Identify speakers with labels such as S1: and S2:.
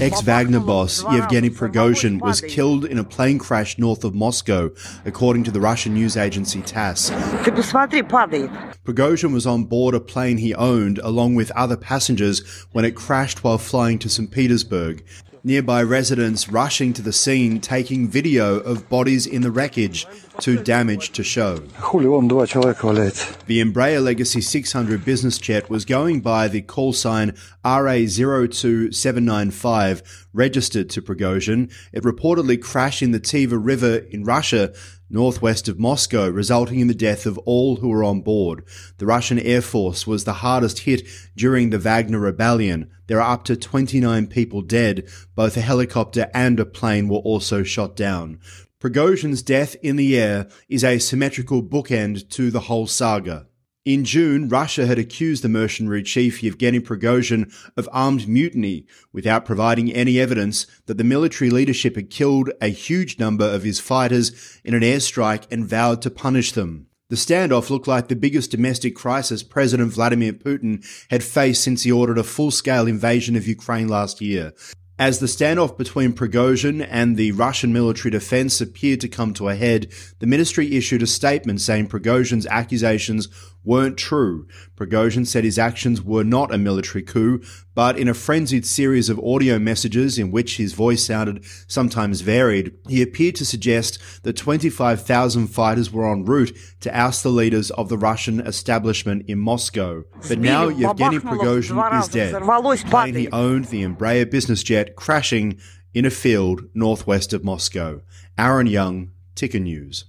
S1: Ex Wagner boss Yevgeny Prigozhin was killed in a plane crash north of Moscow, according to the Russian news agency TASS. Prigozhin was on board a plane he owned along with other passengers when it crashed while flying to St. Petersburg. Nearby residents rushing to the scene, taking video of bodies in the wreckage, too damaged to show. The Embraer Legacy 600 business jet was going by the call sign RA02795, registered to Prigozhin. It reportedly crashed in the Tver River in Russia northwest of Moscow, resulting in the death of all who were on board. The Russian Air Force was the hardest hit during the Wagner Rebellion. There are up to 29 people dead. Both a helicopter and a plane were also shot down. Prigozhin's death in the air is a symmetrical bookend to the whole saga. In June, Russia had accused the mercenary chief Yevgeny Prigozhin of armed mutiny without providing any evidence that the military leadership had killed a huge number of his fighters in an airstrike and vowed to punish them. The standoff looked like the biggest domestic crisis President Vladimir Putin had faced since he ordered a full-scale invasion of Ukraine last year. As the standoff between Prigozhin and the Russian military defense appeared to come to a head, the ministry issued a statement saying Prigozhin's accusations weren't true. Prigozhin said his actions were not a military coup, but in a frenzied series of audio messages in which his voice sounded sometimes varied, he appeared to suggest that 25,000 fighters were en route to oust the leaders of the Russian establishment in Moscow. But now Yevgeny Prigozhin is dead. He owned, the Embraer business crashing in a field northwest of Moscow. Aaron Young, Ticker News.